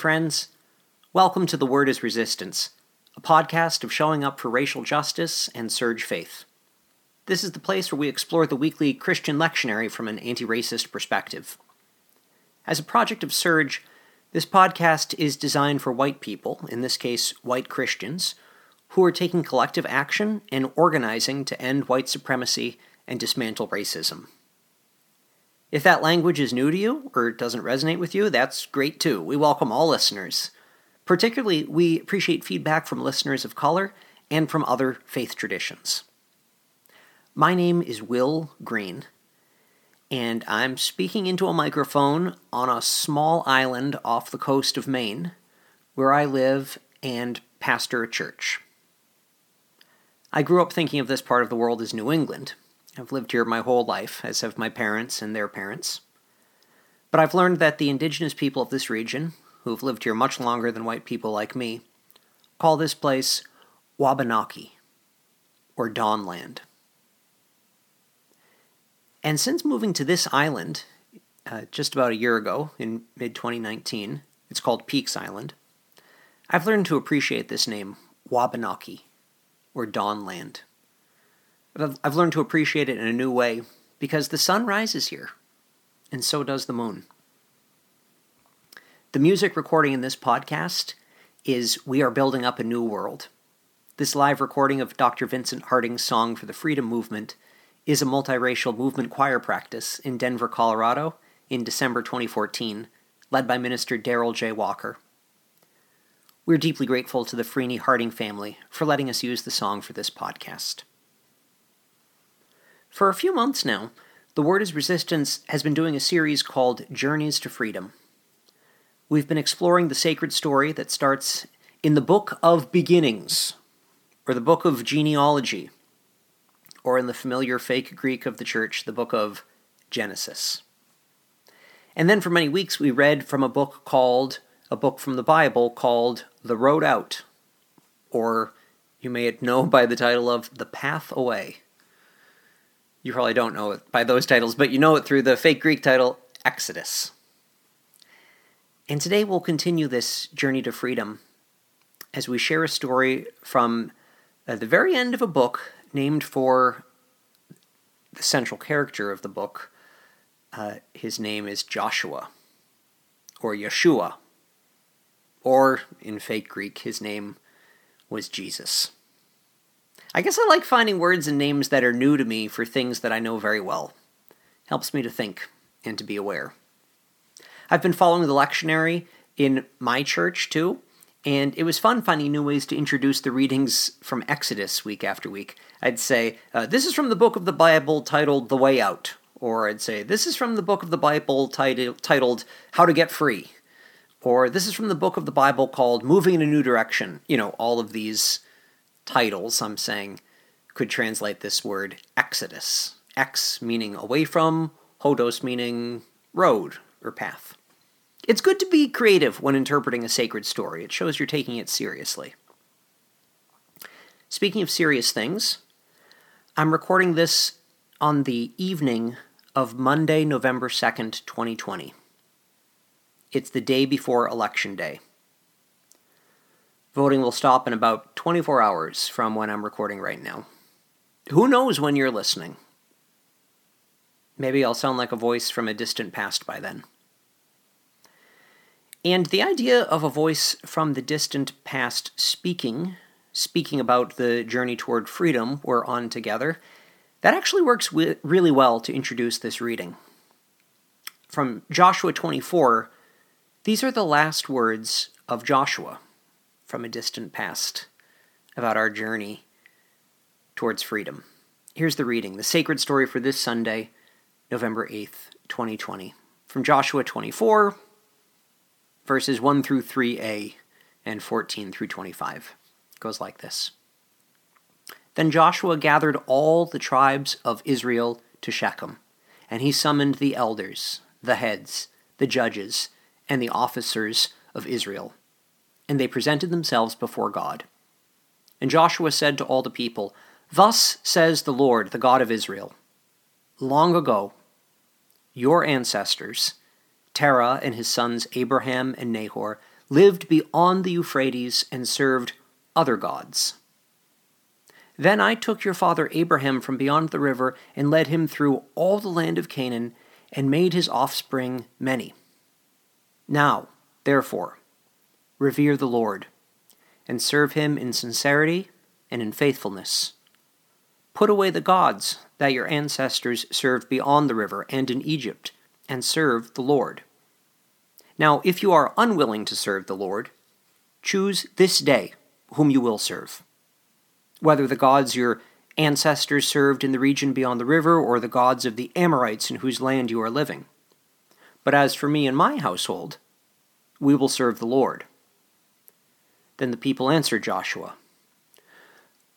Friends. Welcome to The Word is Resistance, a podcast of showing up for racial justice and SURJ faith. This is the place where we explore the weekly Christian lectionary from an anti racist perspective. As a project of SURJ, this podcast is designed for white people, in this case, white Christians, who are taking collective action and organizing to end white supremacy and dismantle racism. If that language is new to you or doesn't resonate with you, that's great too. We welcome all listeners. Particularly, we appreciate feedback from listeners of color and from other faith traditions. My name is Will Green, and I'm speaking into a microphone on a small island off the coast of Maine where I live and pastor a church. I grew up thinking of this part of the world as New England, I've lived here my whole life, as have my parents and their parents. But I've learned that the indigenous people of this region, who've lived here much longer than white people like me, call this place Wabanaki, or Dawnland. And since moving to this island uh, just about a year ago, in mid 2019, it's called Peaks Island, I've learned to appreciate this name, Wabanaki, or Dawnland. I've learned to appreciate it in a new way because the sun rises here, and so does the moon. The music recording in this podcast is We Are Building Up a New World. This live recording of Dr. Vincent Harding's song for the Freedom Movement is a multiracial movement choir practice in Denver, Colorado in December 2014, led by Minister Darrell J. Walker. We're deeply grateful to the Freeney Harding family for letting us use the song for this podcast. For a few months now, The Word is Resistance has been doing a series called Journeys to Freedom. We've been exploring the sacred story that starts in the Book of Beginnings, or the Book of Genealogy, or in the familiar fake Greek of the Church, the Book of Genesis. And then for many weeks we read from a book called, a book from the Bible called The Road Out, or you may know by the title of The Path Away you probably don't know it by those titles, but you know it through the fake Greek title Exodus. And today we'll continue this journey to freedom as we share a story from uh, the very end of a book named for the central character of the book. Uh, his name is Joshua, or Yeshua, or in fake Greek, his name was Jesus. I guess I like finding words and names that are new to me for things that I know very well. Helps me to think and to be aware. I've been following the lectionary in my church too, and it was fun finding new ways to introduce the readings from Exodus week after week. I'd say, uh, This is from the book of the Bible titled The Way Out. Or I'd say, This is from the book of the Bible titled How to Get Free. Or this is from the book of the Bible called Moving in a New Direction. You know, all of these titles, I'm saying, could translate this word exodus. Ex meaning away from, hodos meaning road or path. It's good to be creative when interpreting a sacred story, it shows you're taking it seriously. Speaking of serious things, I'm recording this on the evening of Monday, November 2nd, 2020. It's the day before Election Day. Voting will stop in about 24 hours from when I'm recording right now. Who knows when you're listening? Maybe I'll sound like a voice from a distant past by then. And the idea of a voice from the distant past speaking, speaking about the journey toward freedom we're on together, that actually works really well to introduce this reading. From Joshua 24, these are the last words of Joshua from a distant past about our journey towards freedom. Here's the reading the sacred story for this Sunday, November 8th, 2020, from Joshua 24, verses 1 through 3a and 14 through 25. It goes like this Then Joshua gathered all the tribes of Israel to Shechem, and he summoned the elders, the heads, the judges, and the officers of Israel and they presented themselves before God. And Joshua said to all the people, Thus says the Lord, the God of Israel Long ago, your ancestors, Terah and his sons Abraham and Nahor, lived beyond the Euphrates and served other gods. Then I took your father Abraham from beyond the river and led him through all the land of Canaan and made his offspring many. Now, therefore, revere the Lord and serve him in sincerity and in faithfulness. Put away the gods that your ancestors served beyond the river and in Egypt, and serve the Lord. Now, if you are unwilling to serve the Lord, choose this day whom you will serve. Whether the gods your ancestors served in the region beyond the river, or the gods of the Amorites in whose land you are living. But as for me and my household, we will serve the Lord. Then the people answered Joshua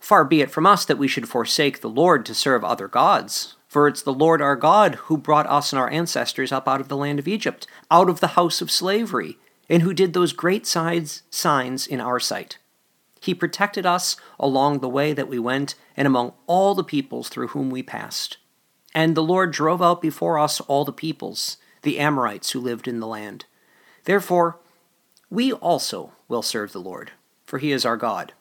Far be it from us that we should forsake the Lord to serve other gods. For it's the Lord our God who brought us and our ancestors up out of the land of Egypt, out of the house of slavery, and who did those great signs, signs in our sight. He protected us along the way that we went, and among all the peoples through whom we passed. And the Lord drove out before us all the peoples, the Amorites who lived in the land. Therefore, we also will serve the Lord, for he is our God.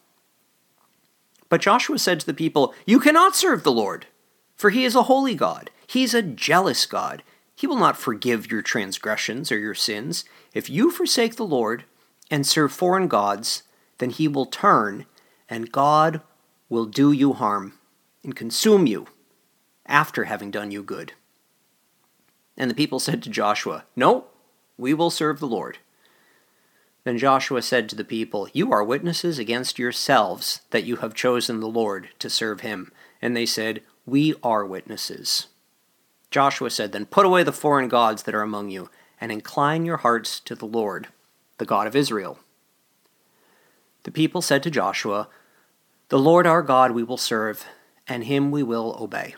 But Joshua said to the people, You cannot serve the Lord, for he is a holy God. He's a jealous God. He will not forgive your transgressions or your sins. If you forsake the Lord and serve foreign gods, then he will turn, and God will do you harm and consume you after having done you good. And the people said to Joshua, No, we will serve the Lord. Then Joshua said to the people, You are witnesses against yourselves that you have chosen the Lord to serve him. And they said, We are witnesses. Joshua said, Then put away the foreign gods that are among you, and incline your hearts to the Lord, the God of Israel. The people said to Joshua, The Lord our God we will serve, and him we will obey.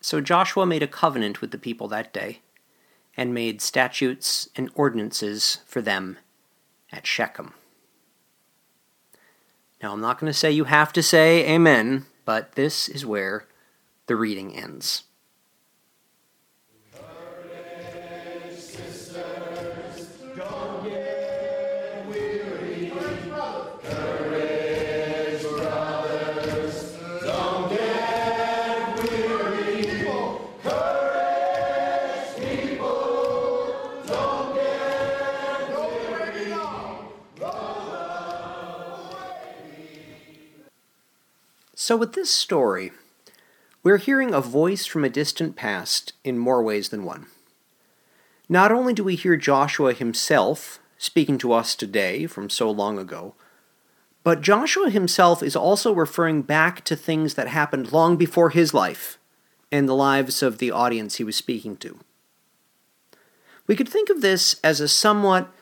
So Joshua made a covenant with the people that day, and made statutes and ordinances for them at Shechem. Now, I'm not going to say you have to say amen, but this is where the reading ends. So, with this story, we're hearing a voice from a distant past in more ways than one. Not only do we hear Joshua himself speaking to us today from so long ago, but Joshua himself is also referring back to things that happened long before his life and the lives of the audience he was speaking to. We could think of this as a somewhat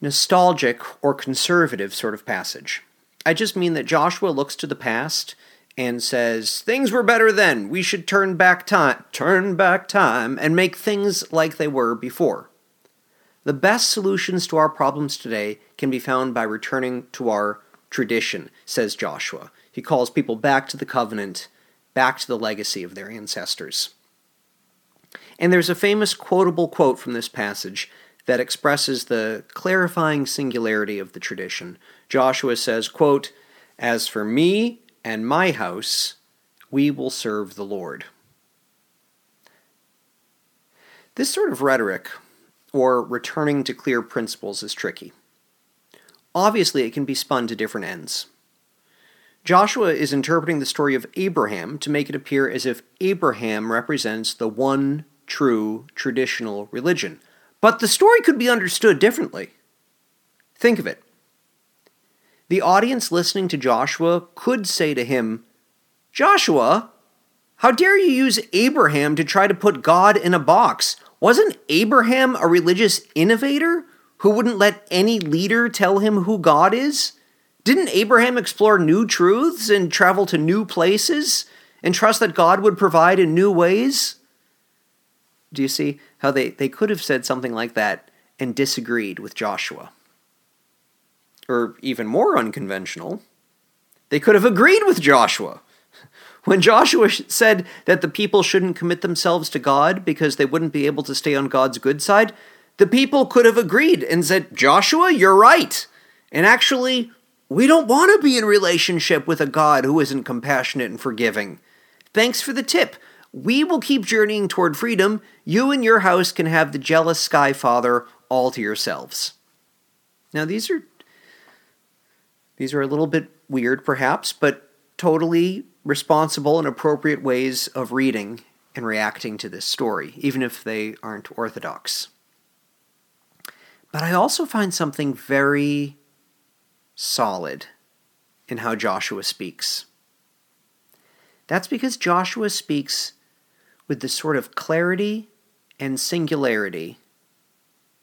nostalgic or conservative sort of passage. I just mean that Joshua looks to the past and says things were better then. We should turn back time, turn back time and make things like they were before. The best solutions to our problems today can be found by returning to our tradition, says Joshua. He calls people back to the covenant, back to the legacy of their ancestors. And there's a famous quotable quote from this passage that expresses the clarifying singularity of the tradition. Joshua says, quote, As for me and my house, we will serve the Lord. This sort of rhetoric, or returning to clear principles, is tricky. Obviously, it can be spun to different ends. Joshua is interpreting the story of Abraham to make it appear as if Abraham represents the one true traditional religion. But the story could be understood differently. Think of it. The audience listening to Joshua could say to him, Joshua, how dare you use Abraham to try to put God in a box? Wasn't Abraham a religious innovator who wouldn't let any leader tell him who God is? Didn't Abraham explore new truths and travel to new places and trust that God would provide in new ways? Do you see how they, they could have said something like that and disagreed with Joshua? Or even more unconventional, they could have agreed with Joshua. When Joshua said that the people shouldn't commit themselves to God because they wouldn't be able to stay on God's good side, the people could have agreed and said, Joshua, you're right. And actually, we don't want to be in relationship with a God who isn't compassionate and forgiving. Thanks for the tip. We will keep journeying toward freedom. You and your house can have the jealous sky father all to yourselves. Now these are these are a little bit weird perhaps, but totally responsible and appropriate ways of reading and reacting to this story, even if they aren't orthodox. But I also find something very solid in how Joshua speaks. That's because Joshua speaks with the sort of clarity and singularity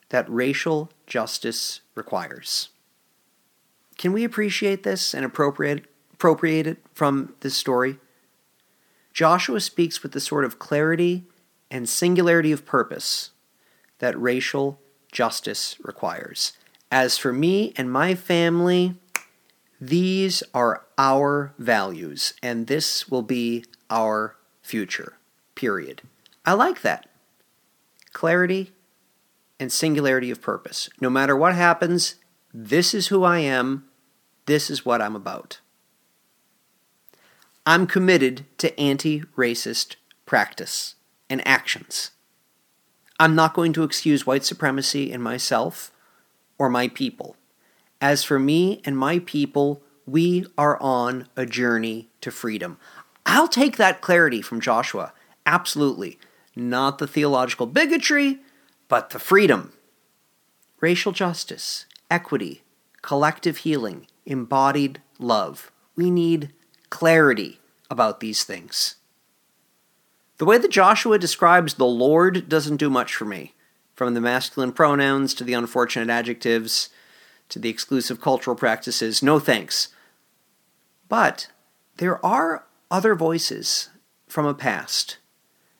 that racial justice requires. Can we appreciate this and appropriate, appropriate it from this story? Joshua speaks with the sort of clarity and singularity of purpose that racial justice requires. As for me and my family, these are our values, and this will be our future. Period. I like that. Clarity and singularity of purpose. No matter what happens, this is who I am, this is what I'm about. I'm committed to anti racist practice and actions. I'm not going to excuse white supremacy in myself or my people. As for me and my people, we are on a journey to freedom. I'll take that clarity from Joshua. Absolutely. Not the theological bigotry, but the freedom. Racial justice, equity, collective healing, embodied love. We need clarity about these things. The way that Joshua describes the Lord doesn't do much for me, from the masculine pronouns to the unfortunate adjectives to the exclusive cultural practices. No thanks. But there are other voices from a past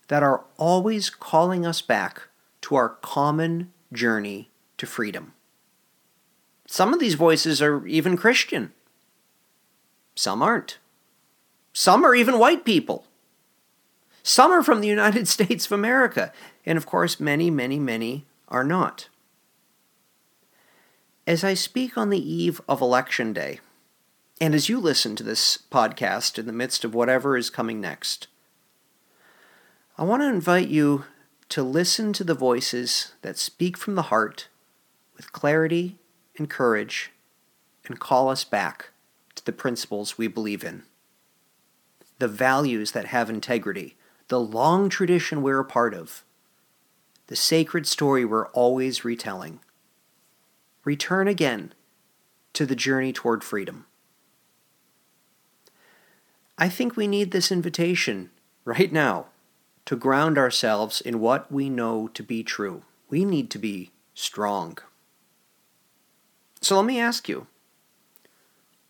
that are always calling us back to our common journey to freedom. Some of these voices are even Christian, some aren't. Some are even white people. Some are from the United States of America, and of course, many, many, many are not. As I speak on the eve of Election Day, and as you listen to this podcast in the midst of whatever is coming next, I want to invite you to listen to the voices that speak from the heart with clarity and courage and call us back to the principles we believe in, the values that have integrity the long tradition we're a part of, the sacred story we're always retelling. Return again to the journey toward freedom. I think we need this invitation right now to ground ourselves in what we know to be true. We need to be strong. So let me ask you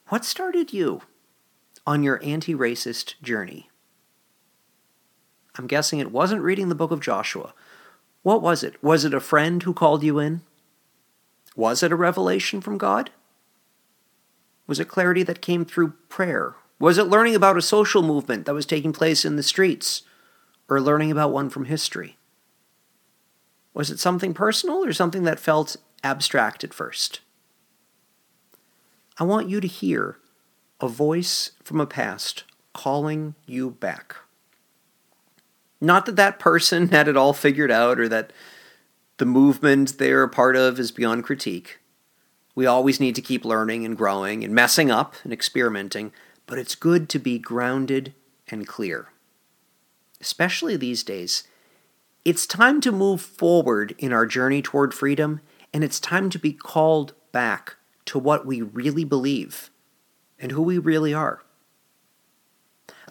what started you on your anti racist journey? I'm guessing it wasn't reading the book of Joshua. What was it? Was it a friend who called you in? Was it a revelation from God? Was it clarity that came through prayer? Was it learning about a social movement that was taking place in the streets? Or learning about one from history? Was it something personal or something that felt abstract at first? I want you to hear a voice from a past calling you back. Not that that person had it all figured out or that the movement they're a part of is beyond critique. We always need to keep learning and growing and messing up and experimenting, but it's good to be grounded and clear. Especially these days. It's time to move forward in our journey toward freedom, and it's time to be called back to what we really believe and who we really are.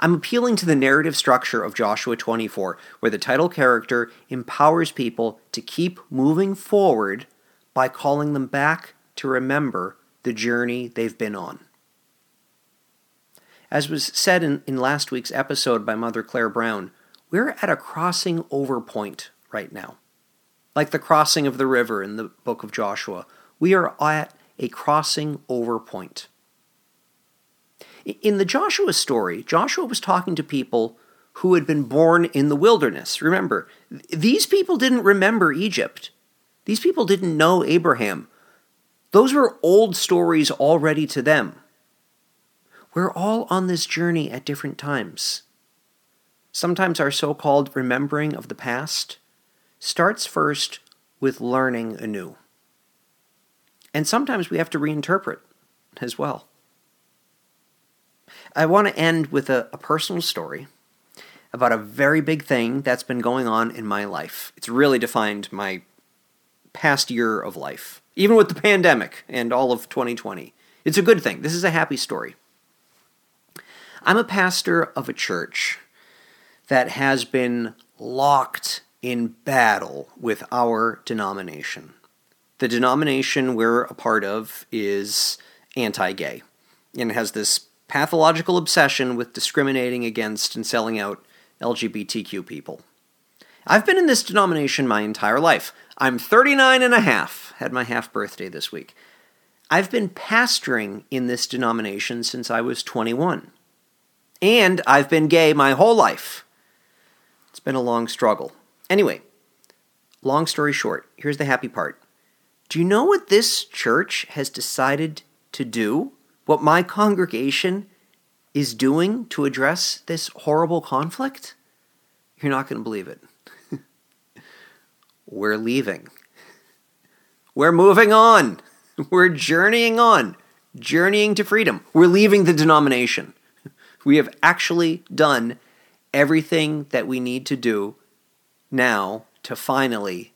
I'm appealing to the narrative structure of Joshua 24, where the title character empowers people to keep moving forward by calling them back to remember the journey they've been on. As was said in, in last week's episode by Mother Claire Brown, we're at a crossing over point right now. Like the crossing of the river in the book of Joshua, we are at a crossing over point. In the Joshua story, Joshua was talking to people who had been born in the wilderness. Remember, these people didn't remember Egypt. These people didn't know Abraham. Those were old stories already to them. We're all on this journey at different times. Sometimes our so called remembering of the past starts first with learning anew. And sometimes we have to reinterpret as well. I want to end with a, a, personal story about a very big thing that's been going on in my life. It's really defined my past year of life, even with the pandemic and all of 2020. It's a good thing. This is a happy story. I'm a pastor of a church that has been locked in battle with our denomination. The denomination we're a part of is anti gay and has this pathological obsession with discriminating against and selling out LGBTQ people. I've been in this denomination my entire life. I'm 39 and a half, had my half birthday this week. I've been pastoring in this denomination since I was 21. And I've been gay my whole life. It's been a long struggle. Anyway, long story short, here's the happy part. Do you know what this church has decided to do? What my congregation is doing to address this horrible conflict? You're not going to believe it. We're leaving. We're moving on. We're journeying on, journeying to freedom. We're leaving the denomination. We have actually done everything that we need to do now to finally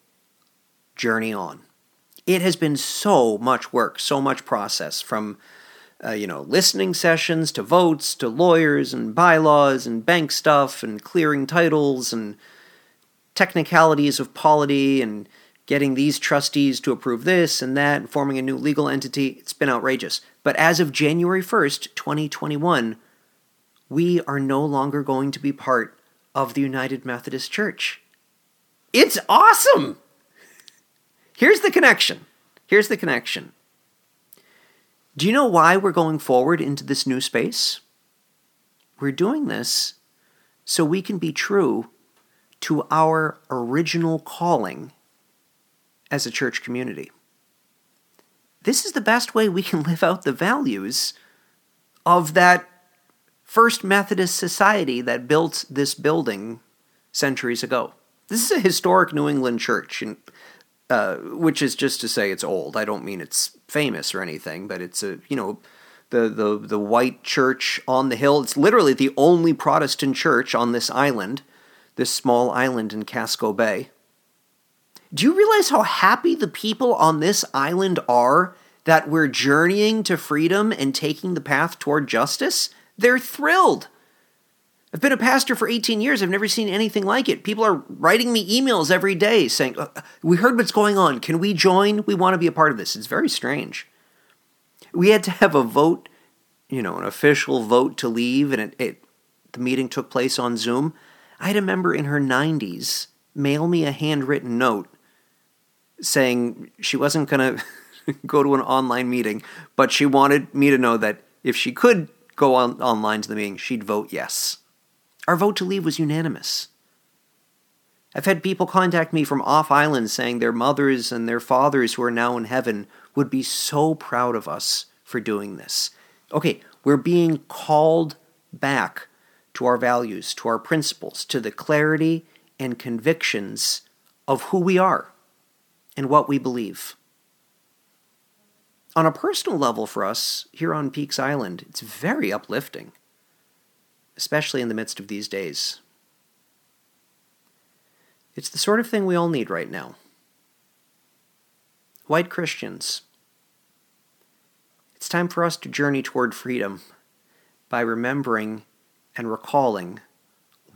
journey on. It has been so much work, so much process from uh, you know, listening sessions to votes to lawyers and bylaws and bank stuff and clearing titles and technicalities of polity and getting these trustees to approve this and that and forming a new legal entity. It's been outrageous. But as of January 1st, 2021, we are no longer going to be part of the United Methodist Church. It's awesome! Here's the connection. Here's the connection. Do you know why we're going forward into this new space? We're doing this so we can be true to our original calling as a church community. This is the best way we can live out the values of that First Methodist Society that built this building centuries ago. This is a historic New England church, and, uh, which is just to say it's old. I don't mean it's famous or anything, but it's a you know the the the white church on the hill. It's literally the only Protestant church on this island this small island in Casco Bay. Do you realize how happy the people on this island are that we're journeying to freedom and taking the path toward justice? They're thrilled. I've been a pastor for 18 years. I've never seen anything like it. People are writing me emails every day saying, uh, We heard what's going on. Can we join? We want to be a part of this. It's very strange. We had to have a vote, you know, an official vote to leave, and it, it the meeting took place on Zoom. I had a member in her 90s mail me a handwritten note saying she wasn't going to go to an online meeting, but she wanted me to know that if she could go on, online to the meeting, she'd vote yes. Our vote to leave was unanimous. I've had people contact me from off island saying their mothers and their fathers who are now in heaven would be so proud of us for doing this. Okay, we're being called back to our values, to our principles, to the clarity and convictions of who we are and what we believe. On a personal level for us here on Peaks Island, it's very uplifting, especially in the midst of these days. It's the sort of thing we all need right now. White Christians, it's time for us to journey toward freedom by remembering and recalling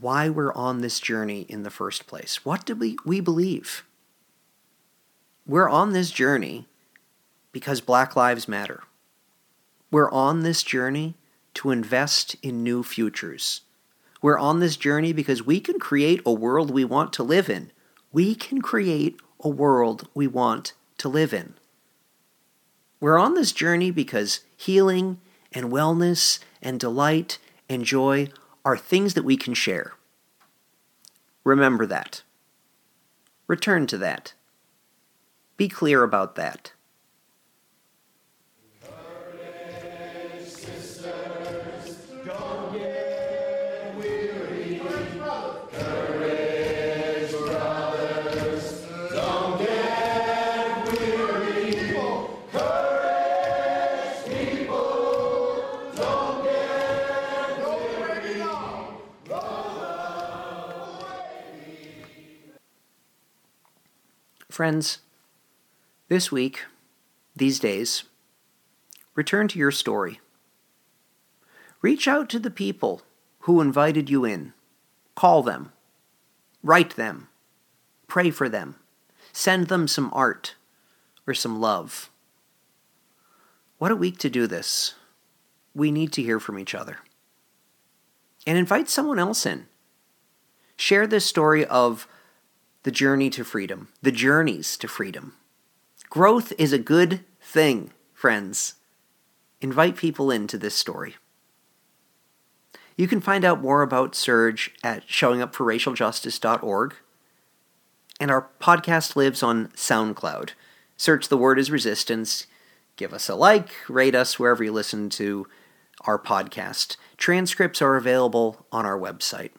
why we're on this journey in the first place. What do we, we believe? We're on this journey because Black Lives Matter. We're on this journey to invest in new futures. We're on this journey because we can create a world we want to live in. We can create a world we want to live in. We're on this journey because healing and wellness and delight and joy are things that we can share. Remember that. Return to that. Be clear about that. Friends, this week, these days, return to your story. Reach out to the people who invited you in. Call them. Write them. Pray for them. Send them some art or some love. What a week to do this. We need to hear from each other. And invite someone else in. Share this story of the journey to freedom, the journeys to freedom. Growth is a good thing, friends. Invite people into this story. You can find out more about SURJ at showingupforracialjustice.org. And our podcast lives on SoundCloud. Search the word is resistance. Give us a like, rate us wherever you listen to our podcast. Transcripts are available on our website.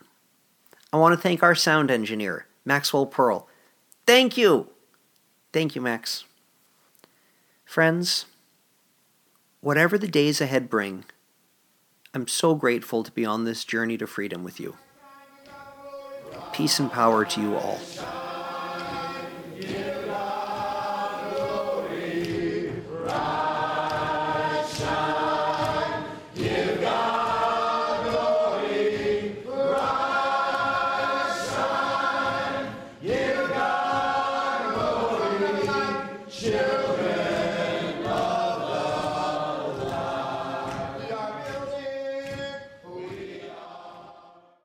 I want to thank our sound engineer, Maxwell Pearl. Thank you. Thank you, Max. Friends, whatever the days ahead bring, I'm so grateful to be on this journey to freedom with you. Peace and power to you all.